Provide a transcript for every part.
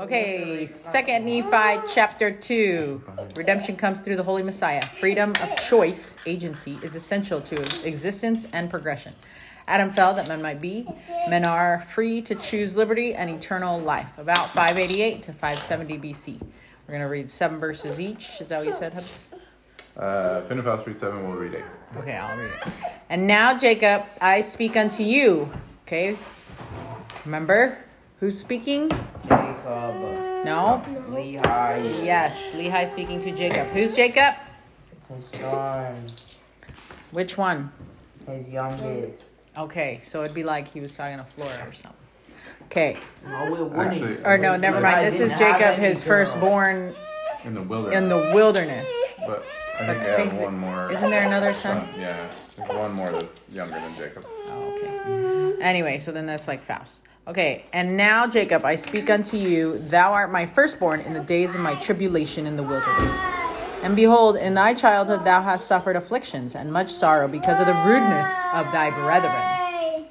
Okay, Second Nephi chapter 2. Redemption comes through the Holy Messiah. Freedom of choice, agency, is essential to existence and progression. Adam fell that men might be. Men are free to choose liberty and eternal life. About 588 to 570 BC. We're going to read seven verses each. Is that what you said, Hubs? Uh, Finnefal Street 7 will read 8. Okay, I'll read it. And now, Jacob, I speak unto you. Okay? Remember who's speaking? Jacob, No? Lehi, Yes, Lehi speaking to Jacob. Who's Jacob? his son, Which one? his youngest. Okay, so it'd be like he was talking to Flora or something. Okay. No. Actually, Or no, never mind. This is Jacob, his firstborn in the wilderness. in the wilderness. But I But think they I have one more. Isn't there another son? Yeah, there's one more that's younger than Jacob. Oh, okay. Anyway, so then that's like Faust. Okay, and now, Jacob, I speak unto you, thou art my firstborn in the days of my tribulation in the wilderness. And behold, in thy childhood thou hast suffered afflictions and much sorrow because of the rudeness of thy brethren.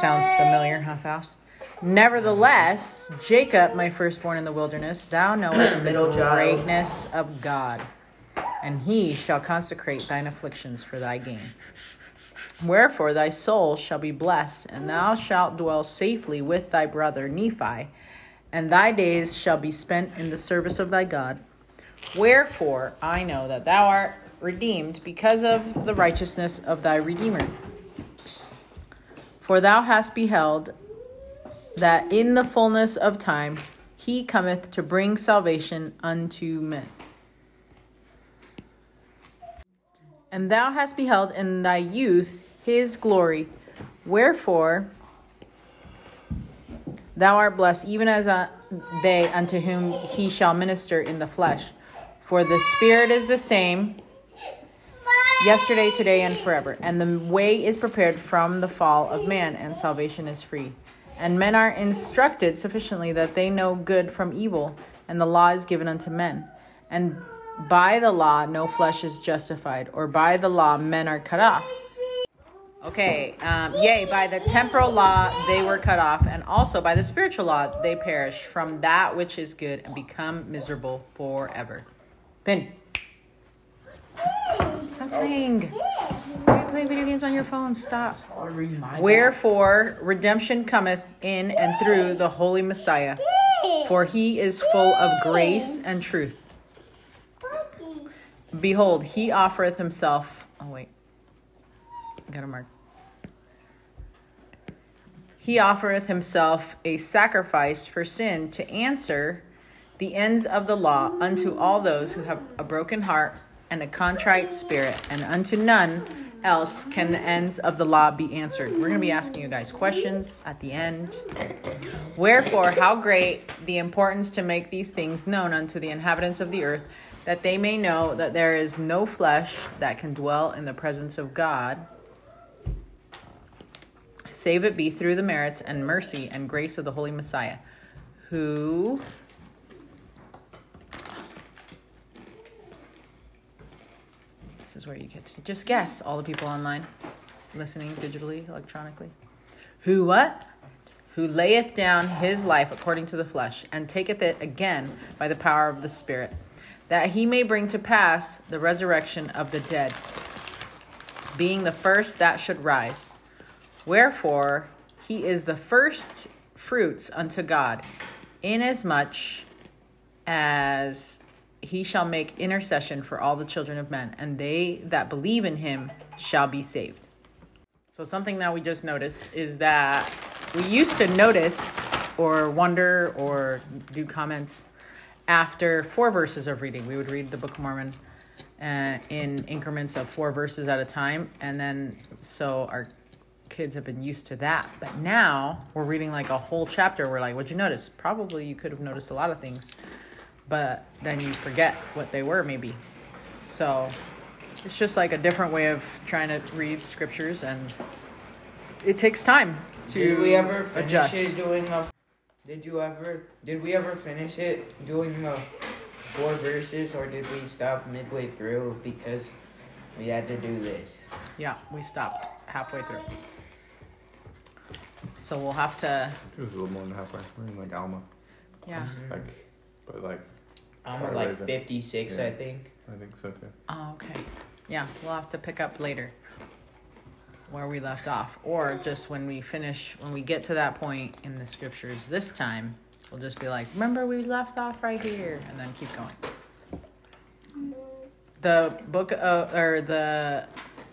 Sounds familiar, huh, Faust? Nevertheless, Jacob, my firstborn in the wilderness, thou knowest the greatness of God, and he shall consecrate thine afflictions for thy gain. Wherefore thy soul shall be blessed, and thou shalt dwell safely with thy brother Nephi, and thy days shall be spent in the service of thy God. Wherefore I know that thou art redeemed because of the righteousness of thy Redeemer. For thou hast beheld that in the fullness of time he cometh to bring salvation unto men. And thou hast beheld in thy youth his glory. Wherefore thou art blessed, even as they unto whom he shall minister in the flesh. For the Spirit is the same yesterday, today, and forever. And the way is prepared from the fall of man, and salvation is free. And men are instructed sufficiently that they know good from evil, and the law is given unto men. And by the law, no flesh is justified, or by the law, men are cut off. Okay, um, yea, by the temporal law they were cut off, and also by the spiritual law they perish from that which is good and become miserable forever. Stop playing. Why are you playing video games on your phone? Stop. Wherefore redemption cometh in and through the Holy Messiah, for he is full of grace and truth. Behold, he offereth himself. Oh, wait. I got to mark. He offereth himself a sacrifice for sin to answer the ends of the law unto all those who have a broken heart and a contrite spirit, and unto none else can the ends of the law be answered. We're going to be asking you guys questions at the end. Wherefore, how great the importance to make these things known unto the inhabitants of the earth, that they may know that there is no flesh that can dwell in the presence of God, save it be through the merits and mercy and grace of the Holy Messiah, who. This is where you get to just guess all the people online, listening digitally, electronically. Who what? Who layeth down his life according to the flesh, and taketh it again by the power of the Spirit, that he may bring to pass the resurrection of the dead, being the first that should rise. Wherefore he is the first fruits unto God, inasmuch as he shall make intercession for all the children of men, and they that believe in him shall be saved. So, something that we just noticed is that we used to notice or wonder or do comments after four verses of reading. We would read the Book of Mormon uh, in increments of four verses at a time, and then so our kids have been used to that. But now we're reading like a whole chapter. We're like, what'd you notice? Probably you could have noticed a lot of things, but then you forget what they were, maybe. So it's just like a different way of trying to read scriptures, and it takes time to Did we ever finish adjust. it doing a? Did you ever? Did we ever finish it doing the four verses, or did we stop midway through because we had to do this? Yeah, we stopped halfway through. So we'll have to, It was a little more than halfway. We're in like Alma. yeah. Like, but like, I'm at like right, right. 56, Yeah. I think. I think so too. Oh, okay. Yeah, we'll have to pick up later where we left off. Or just when we finish, when we get to that point in the scriptures this time, we'll just be like, remember we left off right here, and then keep going. The book, uh, or the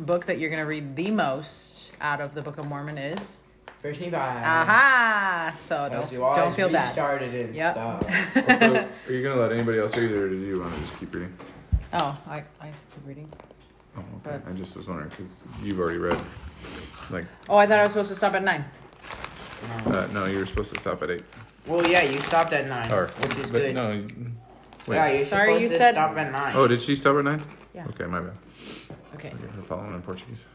book that you're going to read the most out of the Book of Mormon is? First Nephi. Aha! So Because don't, you don't feel bad. restarted and Yep. stuff. Also, are you gonna let anybody else read, or do you want to just keep reading? Oh, I, I keep reading. Oh, okay. But- I just was wondering because you've already read. Like, Oh, I thought I was supposed to stop at nine. No. uh, no, you were supposed to stop at eight. Well, yeah, you stopped at 9, Or, which is but good. no. you- Wait. Yeah, you're Sorry, supposed you to said- stop at 9. Oh, did she stop at nine? Yeah. Okay, my bad. Okay. Okay, we're following in Portuguese.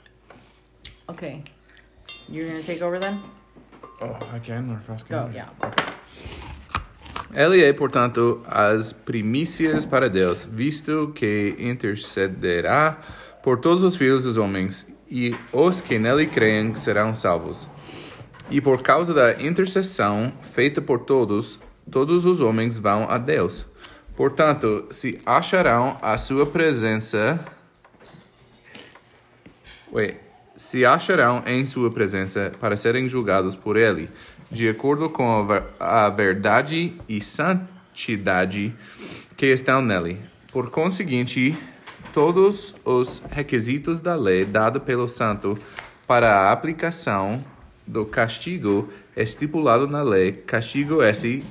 Okay. You're going to take over then? Oh, I can, or fast Go, yeah. Ele é, portanto, as primícias para Deus, visto que intercederá por todos os filhos dos homens, e os que nele creem serão salvos. E por causa da intercessão feita por todos, todos os homens vão a Deus. Portanto, se acharão a sua presença. Ué, se acharão em sua presença para serem julgados por ele, de acordo com a ver- a verdade e santidade que estão nele. Por conseguinte, todos os requisitos da lei dada pelo santo para a aplicação do castigo estipulado na lei, castigo esse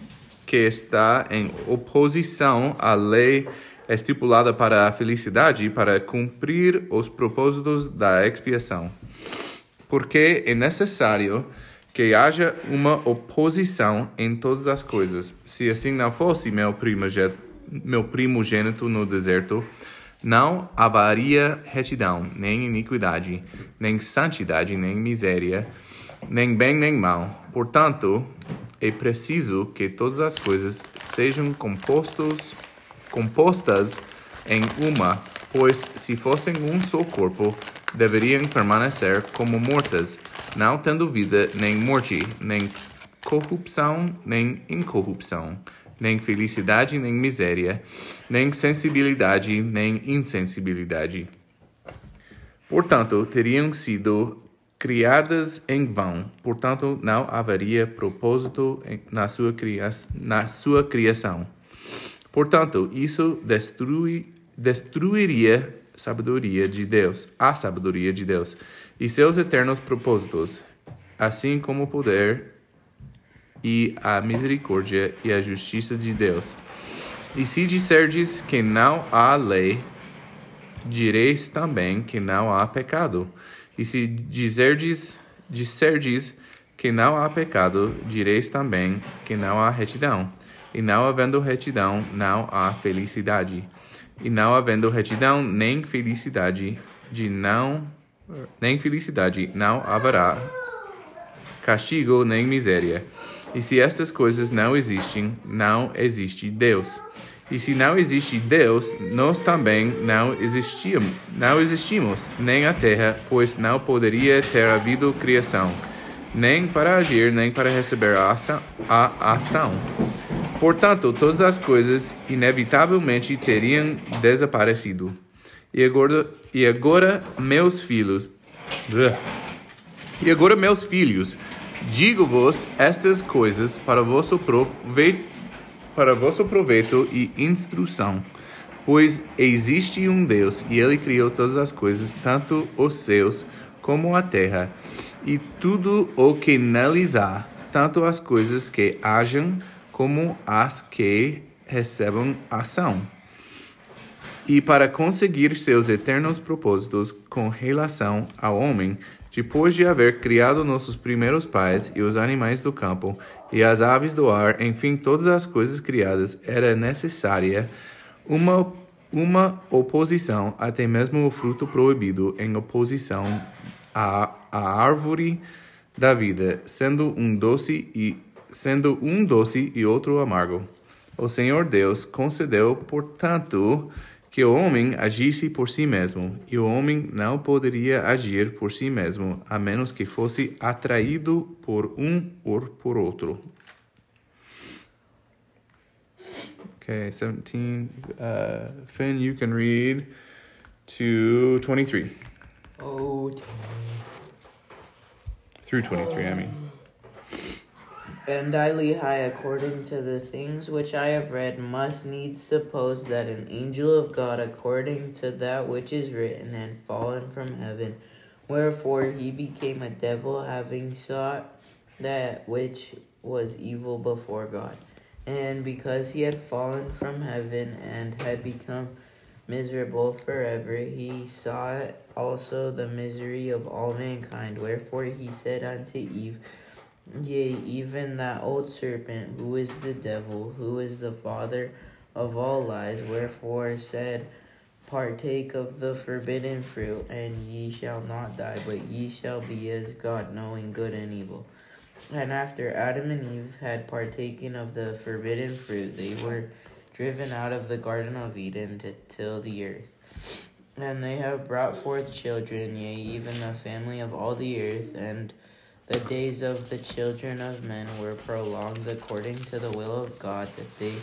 que está em oposição à lei estipulada para a felicidade para cumprir os propósitos da expiação. Porque é necessário que haja uma oposição em todas as coisas. Se assim não fosse, meu primogênito, meu primogênito no deserto, não haveria retidão, nem iniquidade, nem santidade, nem miséria, nem bem nem mal. Portanto, é preciso que todas as coisas sejam compostos, compostas em uma, pois se fossem um só corpo, deveriam permanecer como mortas, não tendo vida nem morte, nem corrupção nem incorrupção, nem felicidade nem miséria, nem sensibilidade nem insensibilidade. Portanto, teriam sido criadas em vão, portanto, não haveria propósito na sua, na sua criação. Portanto, isso destrui, destruiria sabedoria de Deus, a sabedoria de Deus e seus eternos propósitos, assim como o poder e a misericórdia e a justiça de Deus. E se disserdes que não há lei, direis também que não há pecado. E se dizerdes, disserdes que não há pecado, direis também que não há retidão. E não havendo retidão, não há felicidade. E não havendo retidão nem felicidade, de não nem felicidade, não haverá castigo nem miséria. E se estas coisas não existem, não existe Deus. E se não existe Deus, nós também não existimos, não existimos, nem a terra, pois não poderia ter havido criação, nem para agir, nem para receber a ação. A ação. Portanto, todas as coisas inevitavelmente teriam desaparecido. E agora, e agora meus filhos, e agora, meus filhos, digo-vos estas coisas para vosso proveito, para vosso proveito e instrução. Pois existe um Deus e ele criou todas as coisas, tanto os céus como a terra, e tudo o que neles há, tanto as coisas que hajam como as que recebam ação. E para conseguir seus eternos propósitos com relação ao homem, depois de haver criado nossos primeiros pais e os animais do campo e as aves do ar, enfim, todas as coisas criadas, era necessária uma uma oposição, até mesmo o fruto proibido, em oposição à, à árvore da vida, sendo um doce e sendo um doce e outro amargo. O Senhor Deus concedeu, portanto, que o homem agisse por si mesmo, e o homem não poderia agir por si mesmo, a menos que fosse atraído por um ou por outro. Okay, 17. Uh, Finn, you can read to 23. Oh, Through 23, I mean. And I, Lehi, according to the things which I have read, must needs suppose that an angel of God, according to that which is written, had fallen from heaven. Wherefore he became a devil, having sought that which was evil before God. And because he had fallen from heaven and had become miserable forever, he sought also the misery of all mankind. Wherefore he said unto Eve, Yea, even that old serpent, who is the devil, who is the father of all lies, wherefore said, Partake of the forbidden fruit, and ye shall not die, but ye shall be as God, knowing good and evil. And after Adam and Eve had partaken of the forbidden fruit, they were driven out of the Garden of Eden to till the earth. And they have brought forth children, yea, even the family of all the earth, and the days of the children of men were prolonged according to the will of God, that they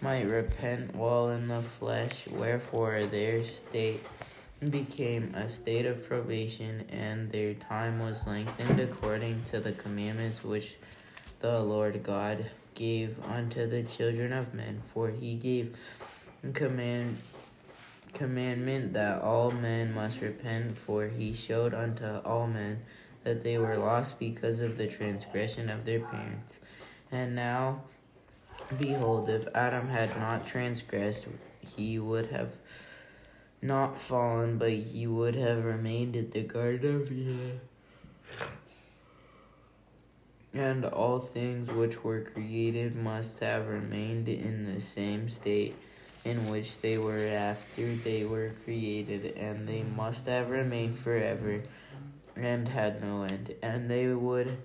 might repent while in the flesh. Wherefore their state became a state of probation, and their time was lengthened according to the commandments which the Lord God gave unto the children of men. For he gave command commandment that all men must repent, for he showed unto all men that they were lost because of the transgression of their parents. And now, behold, if Adam had not transgressed, he would have not fallen, but he would have remained in the Garden of Eden. And all things which were created must have remained in the same state in which they were after they were created, and they must have remained forever and had no end. And they would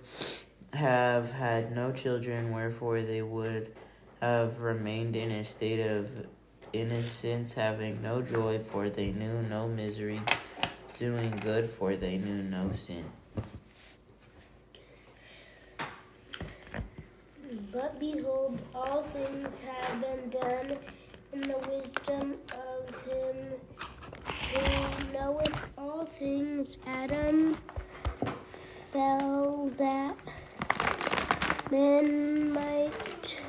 have had no children, wherefore they would have remained in a state of innocence, having no joy, for they knew no misery, doing good, for they knew no sin. But behold, all things have been done in the wisdom of him who knoweth all things. Adam fell that men might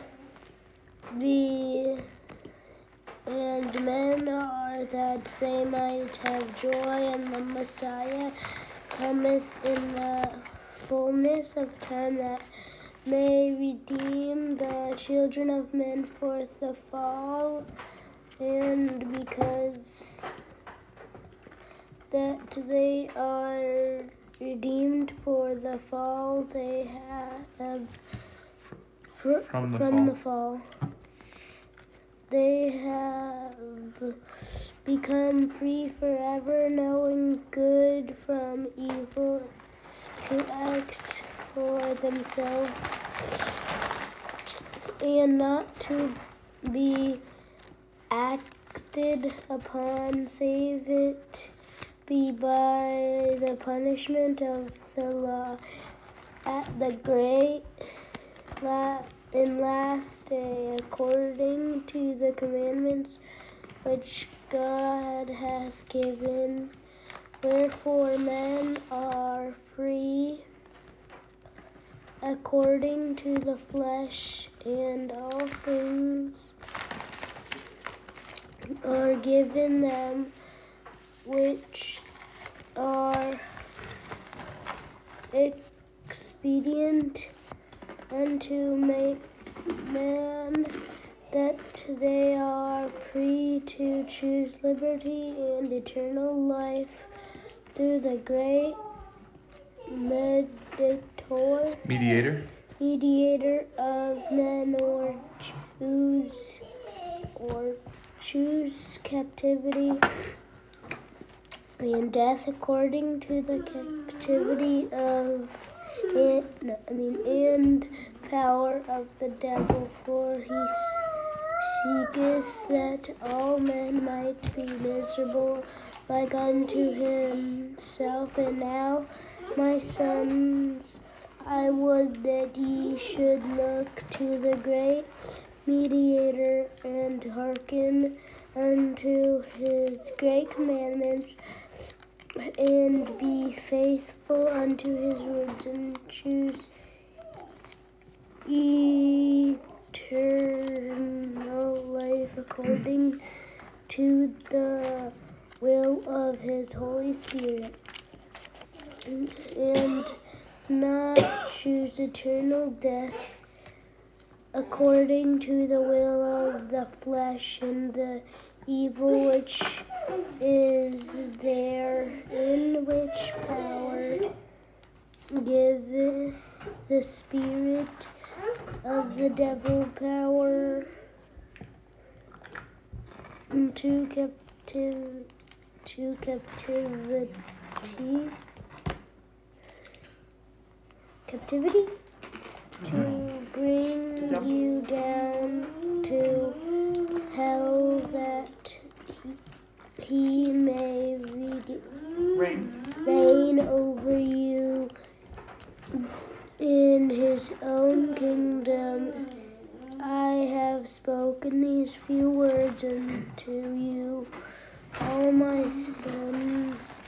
be, and men are that they might have joy, and the Messiah cometh in the fullness of time that may redeem the children of men for the fall, and because that they are redeemed for the fall, they have fr- From the from the fall. They have become free forever, knowing good from evil, to act for themselves and not to be acted upon, save it be by the punishment of the law at the great la- and last day, according to the commandments which God hath given. Wherefore men are free according to the flesh, and all things are given them which are expedient unto make man that they are free to choose liberty and eternal life through the great mediator Mediator? mediator of men or choose or choose captivity and death according to the captivity of and, I mean and power of the devil for he seeketh that all men might be miserable like unto himself. And now, my sons, I would that ye should look to the great mediator and hearken unto his great commandments and be faithful unto his words and choose eternal life according to the will of his Holy Spirit. And not choose eternal death according to the will of the flesh and the evil which is there, in which power giveth the spirit of the devil power to captive to captivity. Captivity? To mm-hmm. bring you down to hell that he, may Rain. reign over you in his own kingdom. I have spoken these few words unto you, all my sons,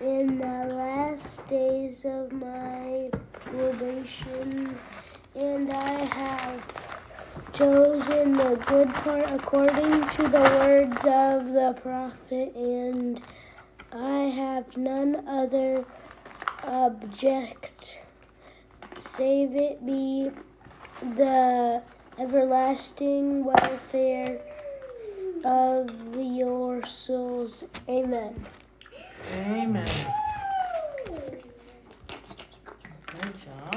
in the last days of my probation, and I have chosen the good part according to the words of the prophet, and I have none other object save it be the everlasting welfare of your souls. Amen. Amen. Good job.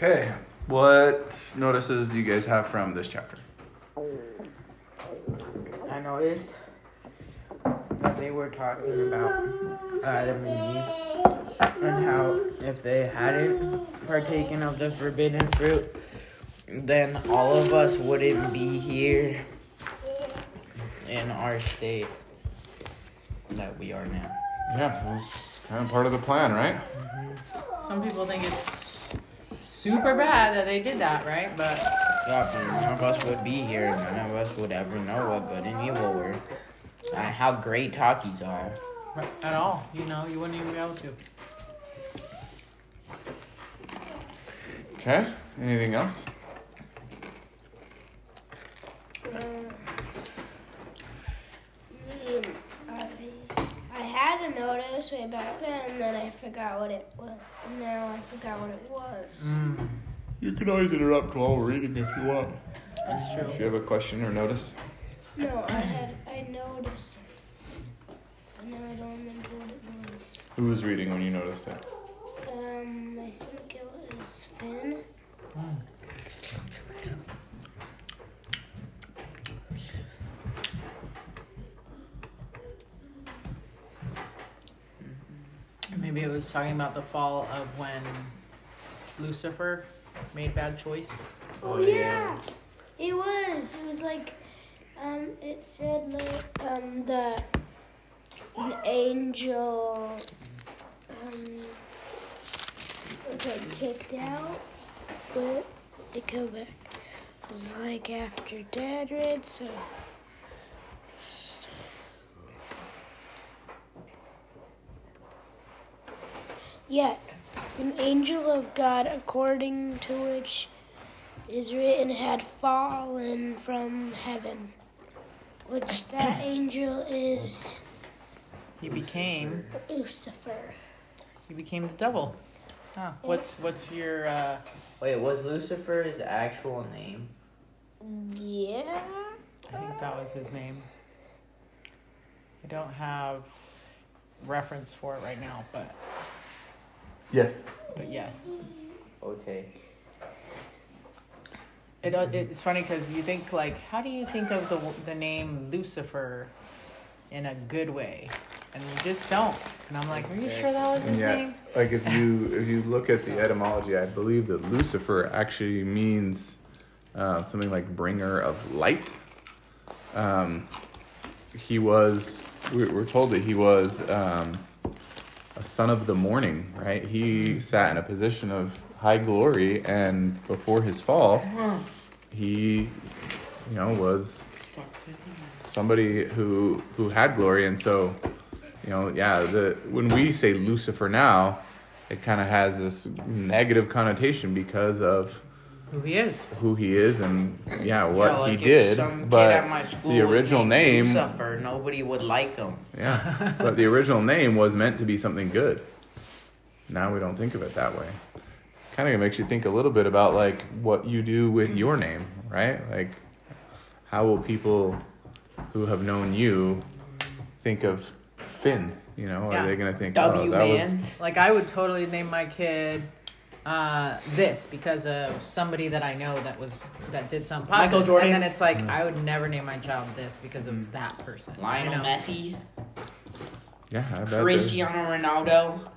Okay. What notices do you guys have from this chapter? I noticed that they were talking about Adam and Eve and how if they hadn't partaken of the forbidden fruit, then all of us wouldn't be here in our state that we are now. Yeah, that was kind of part of the plan, right? Some people think it's super bad that they did that, right? But Yeah, but none of us would be here. None of us would ever know what good and evil were. And how great talkies are. at all, you know, you wouldn't even be able to. Okay. Anything else? I, I had a notice way back then, and then I forgot what it was. Now I forgot what it was. You can always interrupt while we're reading if you want. That's true. If you have a question or notice. No, I had I noticed. And now I don't remember what it was. Who was reading when you noticed it? Um, I think it was Finn. Maybe it was talking about the fall of when Lucifer made bad choice. Oh yeah, it was. It was like, um, it said like um the an angel um was like kicked out, but it came back. It was like after Dad read so. Yet, an angel of God, according to which is written, had fallen from heaven, which that angel is He became Lucifer. he became the devil. Huh. What's what's your uh Wait, was Lucifer his actual name? Yeah. I think that was his name. I don't have reference for it right now, but Yes. but yes. Okay. It, uh, it's funny because you think like, how do you think of the the name Lucifer in a good way? and you just don't. And I'm like, are you sure that was his And yet, name? like if you if you look at the etymology, I believe that Lucifer actually means uh, something like bringer of light. Um, he was. we- We're told that he was um, a son of the morning, right? He sat in a position of high glory, and before his fall, he, you know, was somebody who who had glory, and so you know, yeah, the when we say Lucifer now, it kind of has this negative connotation because of Who he is? who he is and yeah, what Yeah, like he if did. Some kid But at my school the original named name, Lucifer, nobody would like him. yeah, but the original name was meant to be something good. Now we don't think of it that way. Kind of makes you think a little bit about like what you do with your name, right? Like, how will people who have known you think of Finn? You know, Yeah. are they gonna think oh, W oh, that was. Like I would totally name my kid uh, this because of somebody that I know that was that did some positive. Michael Jordan. And then it's like I would never name my child this because of that person. Lionel you know? Messi, yeah, I bet they're- Cristiano Ronaldo.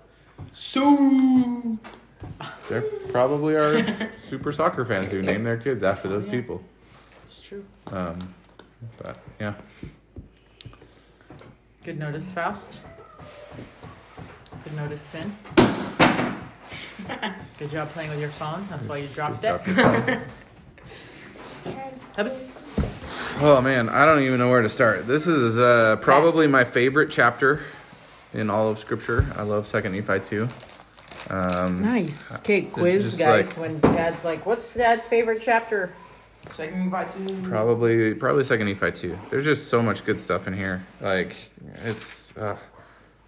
So There probably are super soccer fans who name their kids after those Yeah. people. It's true. Um, but yeah, Good notice, Faust. Good notice, Finn. Good job playing with your phone. That's why you dropped it. Dropped your phone. Oops. Oh man, I don't even know where to start. This is uh, probably my favorite chapter in all of Scripture. I love Second Nephi too. Um, Nice. Okay, quiz, guys. like- when Dad's like, "What's Dad's favorite chapter?" second Nephi to Probably, probably Second Nephi two. There's just so much good stuff in here. Like it's, uh,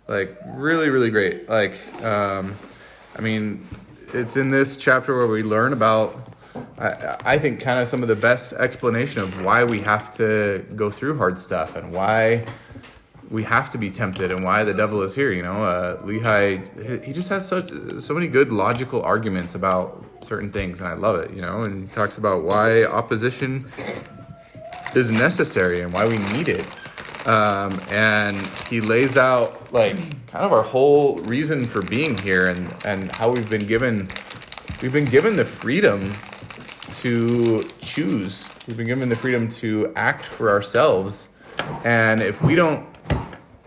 like really, really great. Like, um, I mean, it's in this chapter where we learn about. I, I think kind of some of the best explanation of why we have to go through hard stuff and why we have to be tempted and why the devil is here. You know, uh, Lehi, he- just has such so many good logical arguments about certain things, and I love it. You know, and he talks about why opposition is necessary and why we need it. Um, and he lays out like kind of our whole reason for being here and and how we've been given we've been given the freedom to choose. We've been given the freedom to act for ourselves. And if we don't,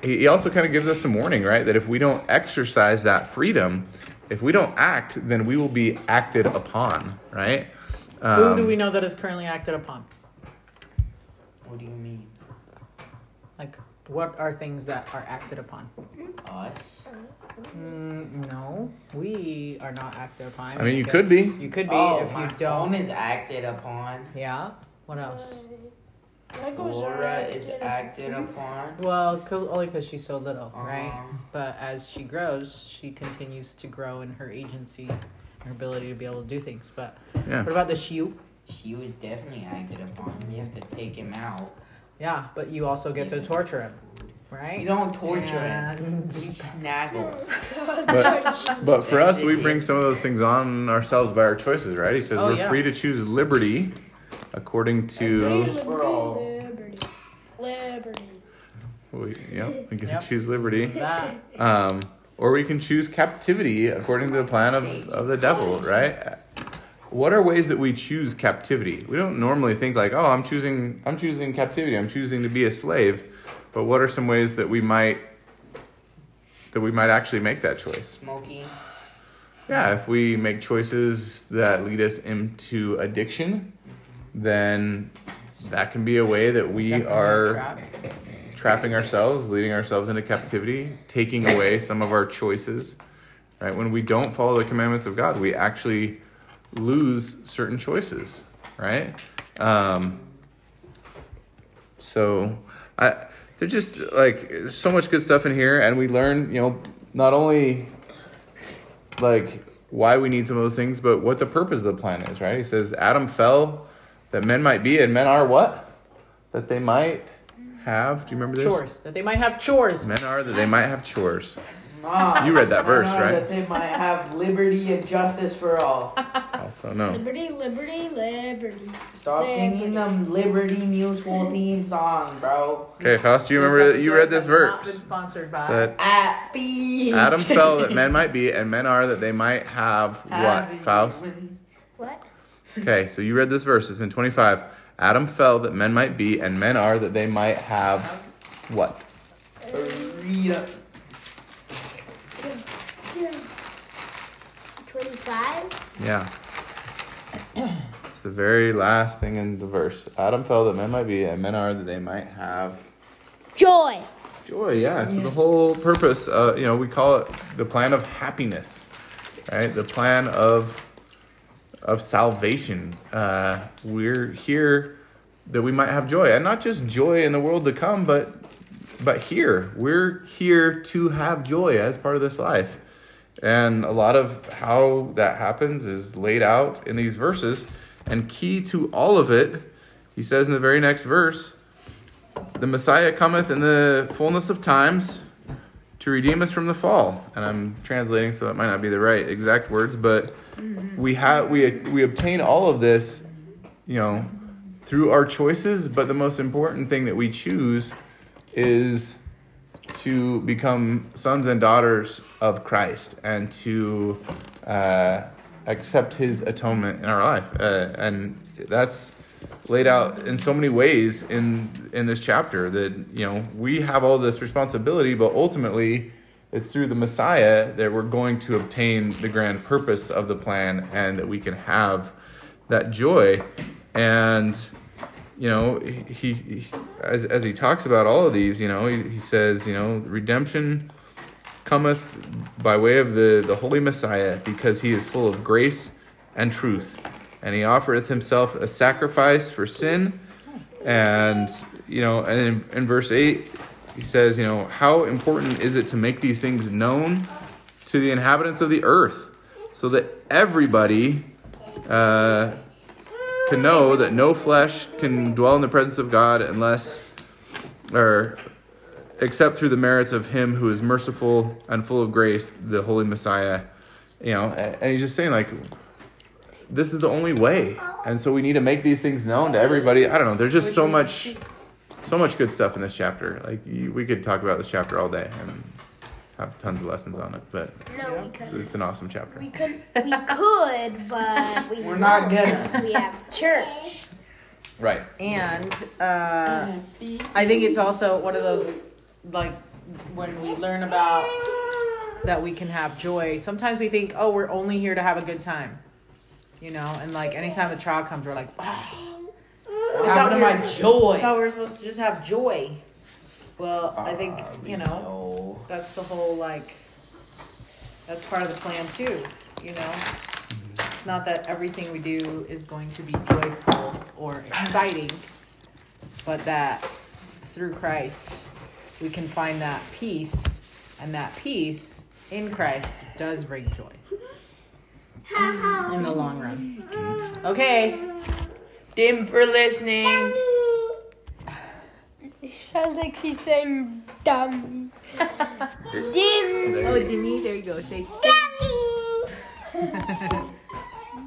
he he also kind of gives us some warning, right? That if we don't exercise that freedom, if we don't act, then we will be acted upon, right? Who do Um, we know that is currently acted upon? What do you mean? Like, what are things that are acted upon? Us? Mm, no, we are not acted upon. I mean, you guess could be. You could be oh, if my you phone don't. is acted upon. Yeah. What else? Flora is acted upon. Well, 'cause- only because she's so little, right? Um, But as she grows, she continues to grow in her agency, her ability to be able to do things. But Yeah. what about the shoe? She was definitely acted upon. You have to take him out. Yeah, but you also get to torture him, right? You don't torture And- him. You snaggle. But, but for us, we bring some of those things on ourselves by our choices, right? He says Oh, we're yeah. free to choose liberty according to. Justice for all. Liberty. Liberty. We, yeah, we can Yep. choose liberty. Um, or we can choose captivity according to the plan of, of the devil, right? What are ways that we choose captivity? We don't normally think like, oh, I'm choosing I'm choosing captivity. I'm choosing to be a slave. But what are some ways that we might that we might actually make that choice? Smoking. Yeah, if we make choices that lead us into addiction, then that can be a way that we Definitely are trap. trapping ourselves, leading ourselves into captivity, taking away some of our choices. Right? When we don't follow the commandments of God, we actually lose certain choices. Right? Um, so, I there's just like there's so much good stuff in here, and we learn, you know, not only like why we need some of those things, but what the purpose of the plan is. Right? He says Adam fell that men might be, and men are what? That they might have. Do you remember this? Chores. That they might have chores. Men are that they might have chores. Mom, You read that verse, know right? That they might have liberty and justice for all. I'll So no. Liberty, liberty, liberty. Stop singing them Liberty Mutual theme song, bro. Okay, Faust, do you remember that you read this episode has Not been verse? sponsored by. That Happy. Adam fell that men might be, and men are that they might have what? Faust? What? Okay, so you read this verse. It's in 25. Adam fell that men might be, and men are that they might have what? Read up. 25? Yeah. It's the very last thing in the verse. Adam fell that men might be, and men are that they might have Joy. joy. Yeah. So the whole purpose, uh, you know, we call it the plan of happiness, right? The plan of of salvation. Uh, we're here that we might have joy, and not just joy in the world to come, but but here we're here to have joy as part of this life. And a lot of how that happens is laid out in these verses. And key to all of it, he says in the very next verse, the Messiah cometh in the fullness of times to redeem us from the fall. And I'm translating, so that might not be the right exact words, but we have we we obtain all of this, you know, through our choices. But the most important thing that we choose is to become sons and daughters of Christ and to uh, accept His atonement in our life, uh, and that's laid out in so many ways in in this chapter that you know we have all this responsibility, but ultimately it's through the Messiah that we're going to obtain the grand purpose of the plan, and that we can have that joy. And you know, he, he as as he talks about all of these, you know, he, he says, you know, redemption cometh by way of the the holy Messiah because he is full of grace and truth, and he offereth himself a sacrifice for sin, and you know, and in, in verse eight he says, you know, how important is it to make these things known to the inhabitants of the earth, so that everybody. Uh, can know that no flesh can dwell in the presence of God unless, or except through the merits of Him who is merciful and full of grace, the Holy Messiah. You know, and he's just saying like, this is the only way, and so we need to make these things known to everybody. I don't know. There's just so much, so much good stuff in this chapter. Like you, we could talk about this chapter all day and have tons of lessons on it, but No, we it's, couldn't. it's an awesome chapter. We could, we could, but we We're not won't gonna. because We have church. Right. And uh, I think it's also one of those, like, when we learn about that we can have joy, sometimes we think, oh, we're only here to have a good time. You know, and like anytime a trial comes, we're like, oh, What happened to my I joy? thought we were supposed to just have joy. Well, I think, Ah, you know, no. that's the whole, like, that's part of the plan too, you know? It's not that everything we do is going to be joyful or exciting, but that through Christ we can find that peace, and that peace in Christ does bring joy in the long run. Okay, Dim for listening. Sounds like she's saying dumb. Dim. oh Demi, there you go. Say Dummy.